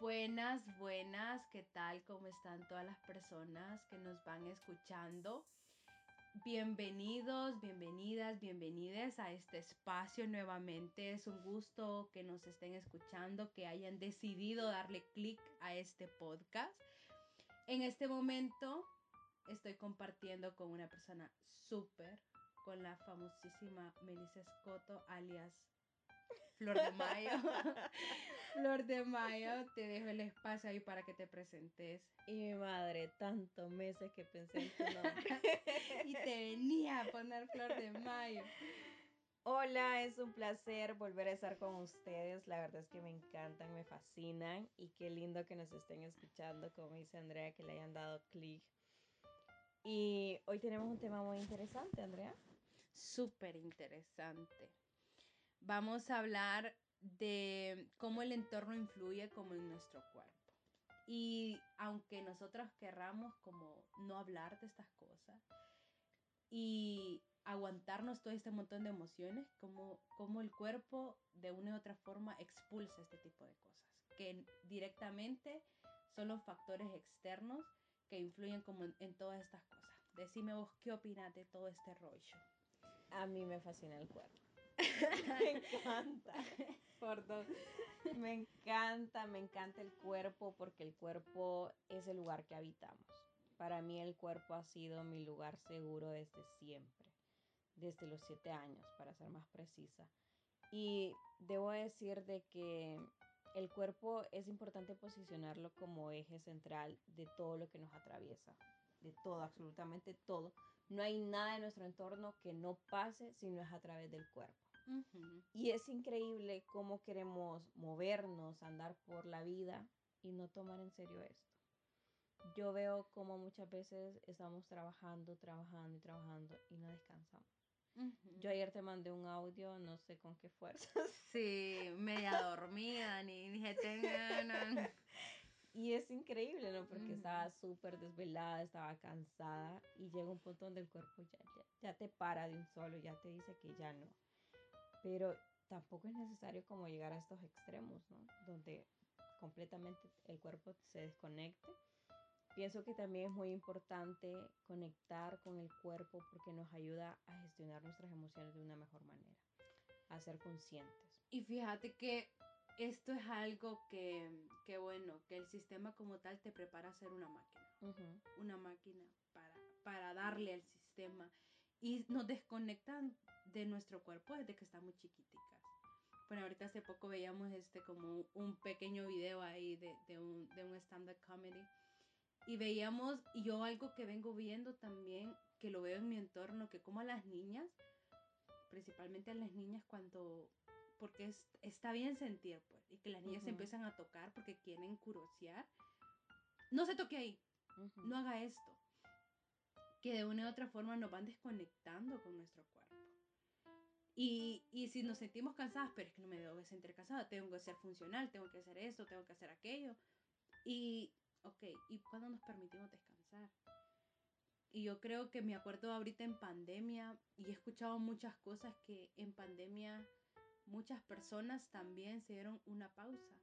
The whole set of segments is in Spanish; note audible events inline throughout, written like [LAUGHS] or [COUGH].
Buenas, buenas, ¿qué tal? ¿Cómo están todas las personas que nos van escuchando? Bienvenidos, bienvenidas, bienvenidas a este espacio nuevamente. Es un gusto que nos estén escuchando, que hayan decidido darle clic a este podcast. En este momento estoy compartiendo con una persona súper, con la famosísima Melissa Scotto, alias Flor de Mayo. [LAUGHS] Flor de Mayo, te dejo el espacio ahí para que te presentes. Y mi madre, tantos meses que pensé en tu [LAUGHS] nombre. y te venía a poner Flor de Mayo. Hola, es un placer volver a estar con ustedes. La verdad es que me encantan, me fascinan y qué lindo que nos estén escuchando, como dice Andrea, que le hayan dado clic. Y hoy tenemos un tema muy interesante, Andrea. Súper interesante vamos a hablar de cómo el entorno influye como en nuestro cuerpo. Y aunque nosotros querramos como no hablar de estas cosas y aguantarnos todo este montón de emociones, como, como el cuerpo de una u otra forma expulsa este tipo de cosas, que directamente son los factores externos que influyen como en, en todas estas cosas. Decime vos qué opinas de todo este rollo. A mí me fascina el cuerpo. [LAUGHS] me encanta. [LAUGHS] Por dos. Me encanta, me encanta el cuerpo porque el cuerpo es el lugar que habitamos. Para mí el cuerpo ha sido mi lugar seguro desde siempre, desde los siete años, para ser más precisa. Y debo decir de que el cuerpo es importante posicionarlo como eje central de todo lo que nos atraviesa, de todo, absolutamente todo. No hay nada en nuestro entorno que no pase si no es a través del cuerpo. Y es increíble cómo queremos movernos, andar por la vida y no tomar en serio esto. Yo veo como muchas veces estamos trabajando, trabajando y trabajando y no descansamos. Yo ayer te mandé un audio, no sé con qué fuerzas. Sí, media dormida, ni dije, tengan. [LAUGHS] Y es increíble, ¿no? Porque estaba súper desvelada, estaba cansada y llega un punto donde el cuerpo ya, ya, ya, te para de un solo, ya te dice que ya no pero tampoco es necesario como llegar a estos extremos, ¿no? Donde completamente el cuerpo se desconecte. Pienso que también es muy importante conectar con el cuerpo porque nos ayuda a gestionar nuestras emociones de una mejor manera, a ser conscientes. Y fíjate que esto es algo que, que bueno, que el sistema como tal te prepara a ser una máquina, una máquina para, para darle al sistema. Y nos desconectan de nuestro cuerpo desde que estamos chiquiticas. Bueno, ahorita hace poco veíamos este como un pequeño video ahí de, de un, de un stand-up comedy. Y veíamos, y yo algo que vengo viendo también, que lo veo en mi entorno, que como a las niñas, principalmente a las niñas cuando, porque es, está bien sentir, pues, y que las niñas se empiezan a tocar porque quieren curiosear, no se toque ahí, no haga esto que de una u otra forma nos van desconectando con nuestro cuerpo. Y, y, si nos sentimos cansadas, pero es que no me debo sentir cansada, tengo que ser funcional, tengo que hacer esto, tengo que hacer aquello. Y, ok, ¿y cuándo nos permitimos descansar? Y yo creo que me acuerdo ahorita en pandemia, y he escuchado muchas cosas que en pandemia muchas personas también se dieron una pausa.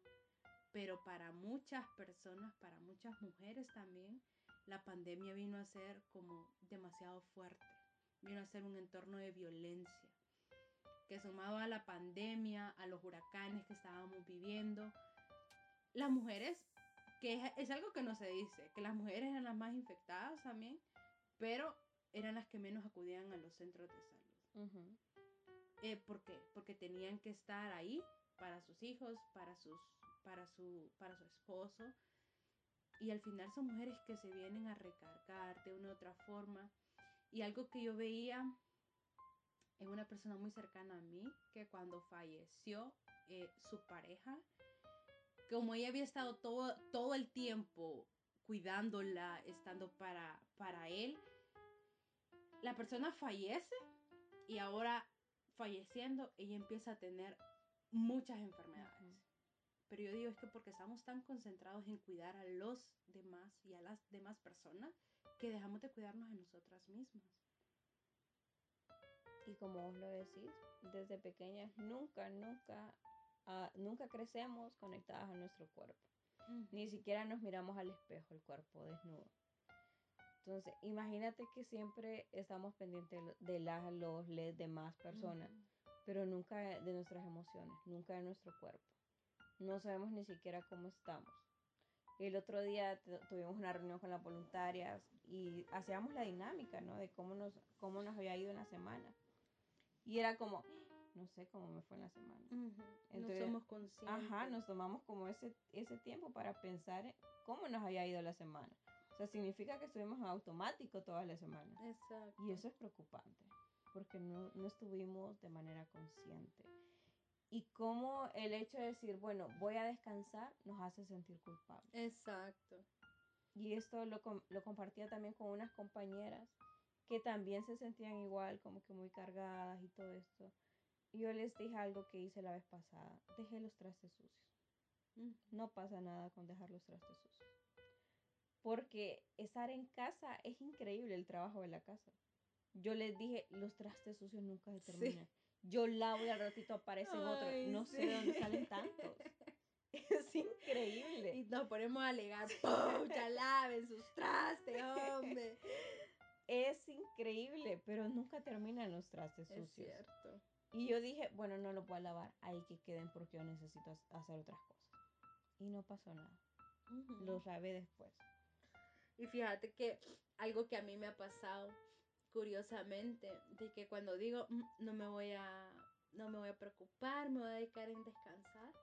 Pero para muchas personas, para muchas mujeres también, la pandemia vino a ser como demasiado fuerte, vino a ser un entorno de violencia, que sumado a la pandemia, a los huracanes que estábamos viviendo, las mujeres, que es, algo que no se dice, que las mujeres eran las más infectadas también, pero eran las que menos acudían a los centros de salud. Eh, ¿Por qué? Porque tenían que estar ahí para sus hijos, para, sus, para, su, para su esposo, y al final son mujeres que se vienen a recargar de una u otra forma. Y algo que yo veía en una persona muy cercana a mí, que cuando falleció eh, su pareja, como ella había estado todo, todo el tiempo cuidándola, estando para, para él, la persona fallece y ahora falleciendo, ella empieza a tener muchas enfermedades. Pero yo digo es que porque estamos tan concentrados en cuidar a los demás y a las demás personas que dejamos de cuidarnos a nosotras mismas. Y como vos lo decís, desde pequeñas nunca, nunca, uh, nunca crecemos conectadas a nuestro cuerpo. Ni siquiera nos miramos al espejo, el cuerpo desnudo. Entonces, imagínate que siempre estamos pendientes de las, los LED de más personas, pero nunca de nuestras emociones, nunca de nuestro cuerpo. No sabemos ni siquiera cómo estamos. El otro día tuvimos una reunión con las voluntarias y hacíamos la dinámica, ¿no? De cómo nos, cómo nos había ido en la semana. Y era como, no sé cómo me fue en la semana. Entonces, no somos conscientes. Ajá, nos tomamos como ese, ese tiempo para pensar cómo nos había ido la semana. Sea, significa que estuvimos en automático todas las semanas. Exacto. Y eso es preocupante, porque no, no estuvimos de manera consciente. Y cómo el hecho de decir, bueno, voy a descansar, nos hace sentir culpables. Exacto. Y esto lo, lo compartía también con unas compañeras que también se sentían igual, como que muy cargadas y todo esto. Y yo les dije algo que hice la vez pasada, dejé los trastes sucios. No pasa nada con dejar los trastes sucios. Porque estar en casa es increíble el trabajo de la casa. Yo les dije, los trastes sucios nunca se terminan. Yo lavo y al ratito aparecen otros. No sé de dónde salen tantos. [LAUGHS] Es increíble. Y nos ponemos a alegar, ya [LAUGHS] laven sus trastes, hombre! Es increíble, pero nunca terminan los trastes sucios. Es cierto. Y yo dije, bueno, no lo puedo lavar, ahí que queden porque yo necesito hacer otras cosas. Y no pasó nada. Los lavé después. Y fíjate que algo que a mí me ha pasado, curiosamente, de que cuando digo, mm, no me voy a, no me voy a preocupar, me voy a dedicar en descansar,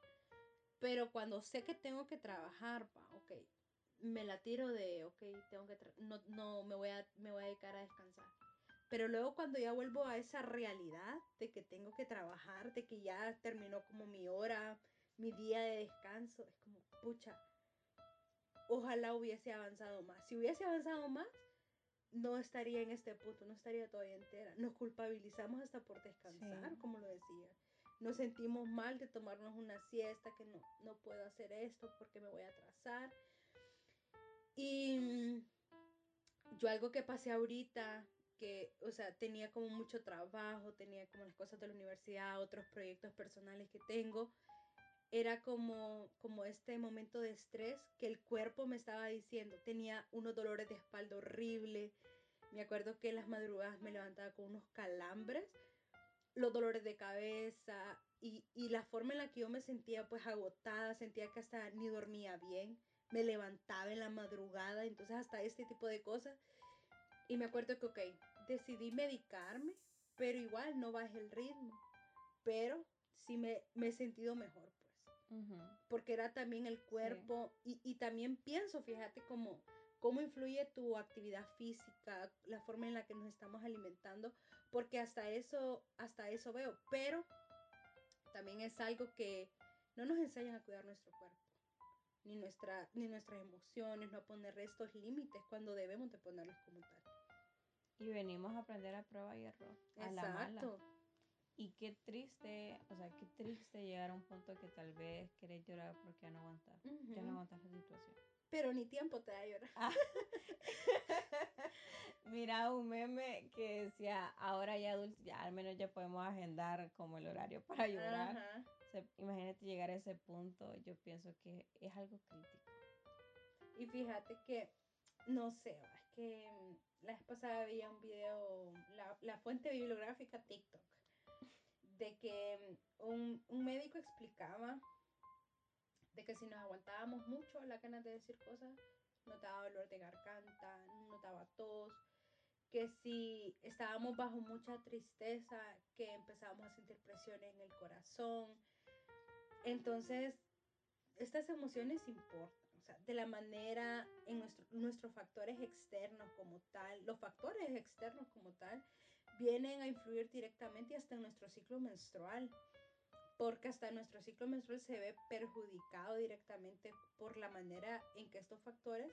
pero cuando sé que tengo que trabajar, pa, ok, me la tiro de, ok, tengo que, no, no, me voy, a, me voy a dedicar a descansar. Pero luego cuando ya vuelvo a esa realidad de que tengo que trabajar, de que ya terminó como mi hora, mi día de descanso, es como, pucha, ojalá hubiese avanzado más. Si hubiese avanzado más, no estaría en este punto, no estaría todavía entera. Nos culpabilizamos hasta por descansar, como lo decía. Nos sentimos mal de tomarnos una siesta, que no, no puedo hacer esto porque me voy a atrasar. Y yo algo que pasé ahorita, que, o sea, tenía como mucho trabajo, tenía como las cosas de la universidad, otros proyectos personales que tengo, era como, como este momento de estrés que el cuerpo me estaba diciendo. Tenía unos dolores de espalda horrible. Me acuerdo que en las madrugadas me levantaba con unos calambres, los dolores de cabeza y, y la forma en la que yo me sentía pues agotada, sentía que hasta ni dormía bien. Me levantaba en la madrugada, entonces hasta este tipo de cosas. Y me acuerdo que, ok, decidí medicarme, pero igual no bajé el ritmo. Pero sí me, me he sentido mejor porque era también el cuerpo y, también pienso, fíjate cómo, cómo influye tu actividad física, la forma en la que nos estamos alimentando, porque hasta eso, hasta eso veo, pero también es algo que no nos enseñan a cuidar nuestro cuerpo, ni, nuestra, ni nuestras emociones, no a poner estos límites cuando debemos de ponerlos como tal. Y venimos a aprender a prueba y error. A. La y qué triste, o sea, qué triste llegar a un punto que tal vez querés llorar porque ya no aguantas, ya no aguantas la situación. Pero ni tiempo te da a llorar. Ah. [LAUGHS] Mira, un meme que decía, ahora ya adultos, ya al menos ya podemos agendar como el horario para llorar. imagínate llegar a ese punto, yo pienso que es algo crítico. Y fíjate que, no sé, es que mm, la vez pasada veía un video, la, la fuente bibliográfica TikTok de que un, médico explicaba de que si nos aguantábamos mucho la ganas de decir cosas, notaba dolor de garganta, notaba tos, que si estábamos bajo mucha tristeza, que empezábamos a sentir presiones en el corazón. Entonces, estas emociones importan, o sea, de la manera en nuestro, nuestros factores externos como tal, los factores externos como tal, vienen a influir directamente hasta en nuestro ciclo menstrual, porque hasta nuestro ciclo menstrual se ve perjudicado directamente por la manera en que estos factores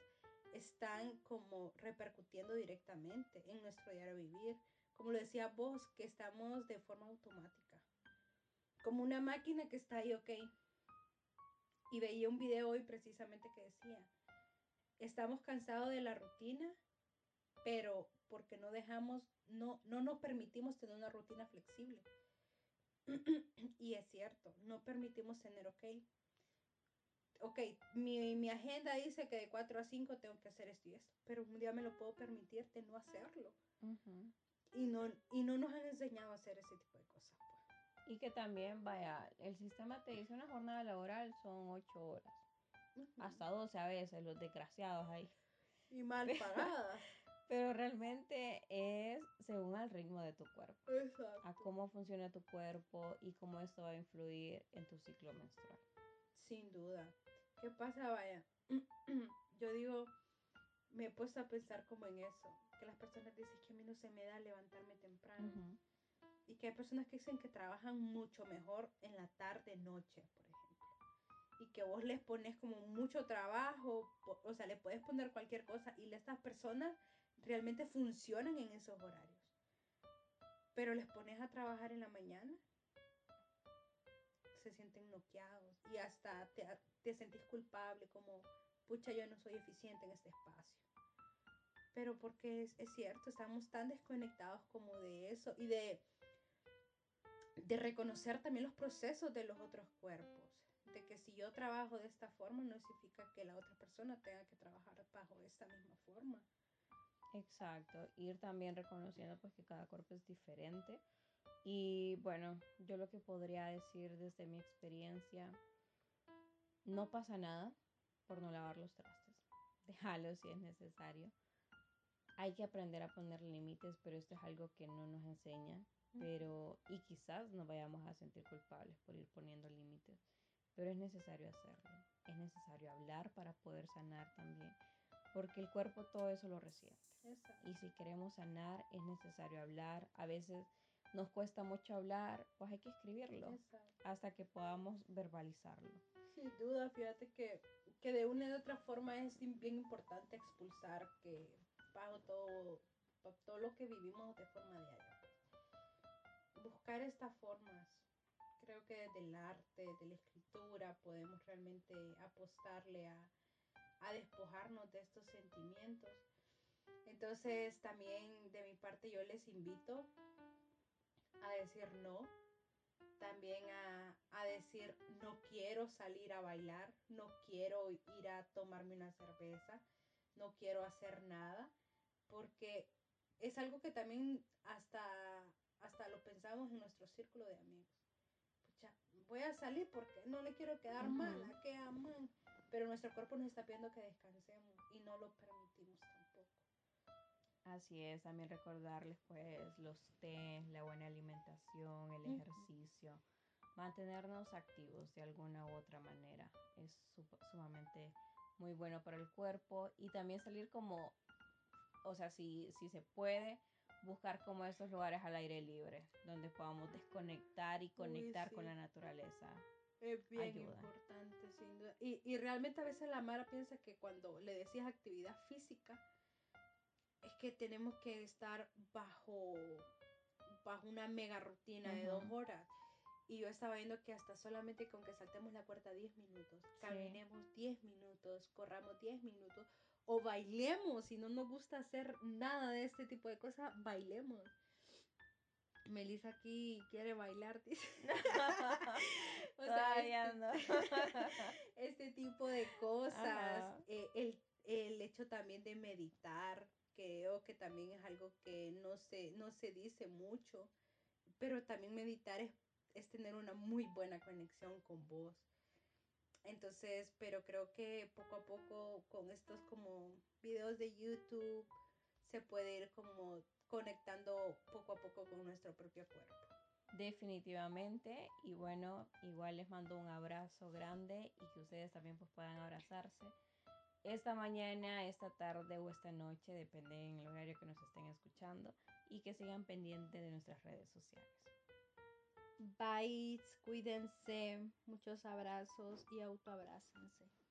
están como repercutiendo directamente en nuestro diario vivir. Como lo decía vos, que estamos de forma automática. Como una máquina que está ahí, ok. Y veía un video hoy precisamente que decía, estamos cansados de la rutina, pero porque no dejamos, no, no nos permitimos tener una rutina flexible. [CLEARS THROAT] y es cierto, no permitimos tener, ok, ok, mi, mi, agenda dice que de 4 a 5 tengo que hacer esto y esto, pero un día me lo puedo permitir de no hacerlo. y, no, y no nos han enseñado a hacer ese tipo de cosas. Pues. Y que también, vaya, el sistema te dice una jornada laboral son 8 horas. Hasta 12 a veces, los desgraciados ahí. Y mal [LAUGHS] pagadas. Pero realmente es según el ritmo de tu cuerpo. Exacto. A cómo funciona tu cuerpo y cómo esto va a influir en tu ciclo menstrual. Sin duda. ¿Qué pasa, vaya? [CLEARS THROAT] Yo digo, me he puesto a pensar como en eso. Que las personas dicen que a mí no se me da levantarme temprano. Y que hay personas que dicen que trabajan mucho mejor en la tarde, noche, por ejemplo. Y que vos les pones como mucho trabajo, o sea, le puedes poner cualquier cosa y estas personas realmente funcionan en esos horarios. Pero les pones a trabajar en la mañana, se sienten noqueados y hasta te, te sentís culpable como, pucha, yo no soy eficiente en este espacio. Pero porque es, es cierto, estamos tan desconectados como de eso y de, de reconocer también los procesos de los otros cuerpos. De que si yo trabajo de esta forma no significa que la otra persona tenga que trabajar bajo esta misma forma. Exacto, ir también reconociendo pues que cada cuerpo es diferente. Y bueno, yo lo que podría decir desde mi experiencia, no pasa nada por no lavar los trastes. Déjalo si es necesario. Hay que aprender a poner límites, pero esto es algo que no nos enseña. Pero, y quizás nos vayamos a sentir culpables por ir poniendo límites, pero es necesario hacerlo. Es necesario hablar para poder sanar también porque el cuerpo todo eso lo resiente. Y si queremos sanar es necesario hablar. A veces nos cuesta mucho hablar, pues hay que escribirlo hasta que podamos verbalizarlo. Sin duda, fíjate que, que de una u otra forma es bien importante expulsar que bajo todo, todo lo que vivimos de forma diaria. Buscar estas formas. Creo que desde el arte, desde la escritura, podemos realmente apostarle a, a despojarnos de estos sentimientos. Entonces también de mi parte yo les invito a decir no, también a, decir no quiero salir a bailar, no quiero ir a tomarme una cerveza, no quiero hacer nada, porque es algo que también hasta, hasta lo pensamos en nuestro círculo de amigos. Pucha, voy a salir porque no le quiero quedar mal, a que aman pero nuestro cuerpo nos está pidiendo que descansemos y no lo permitimos. Así es, también recordarles pues los té, la buena alimentación, el ejercicio, mantenernos activos de alguna u otra manera es sumamente muy bueno para el cuerpo y también salir como, o sea, si, si se puede, buscar como esos lugares al aire libre donde podamos desconectar y conectar con la naturaleza. Es bien importante, sin duda. Y, y realmente a veces la Mara piensa que cuando le decías actividad física, es que tenemos que estar bajo, bajo una mega rutina de dos horas. Y yo estaba viendo que hasta solamente con que saltemos la puerta 10 minutos, caminemos 10 minutos, corramos 10 minutos o bailemos. Si no nos gusta hacer nada de este tipo de cosas, bailemos. Melissa aquí quiere bailar, [LAUGHS] dice. o sea, este, [LAUGHS] este, tipo de cosas. Eh, el, el, hecho también de meditar, creo que también es algo que no se, no se dice mucho, pero también meditar es, es tener una muy buena conexión con vos. Entonces, pero creo que poco a poco con estos como videos de YouTube se puede ir como conectando poco a poco con nuestro propio cuerpo. Definitivamente y bueno, igual les mando un abrazo grande y que ustedes también pues puedan abrazarse esta mañana, esta tarde o esta noche, depende en el horario que nos estén escuchando y que sigan pendientes de nuestras redes sociales. Bye, cuídense, muchos abrazos y autoabrácense.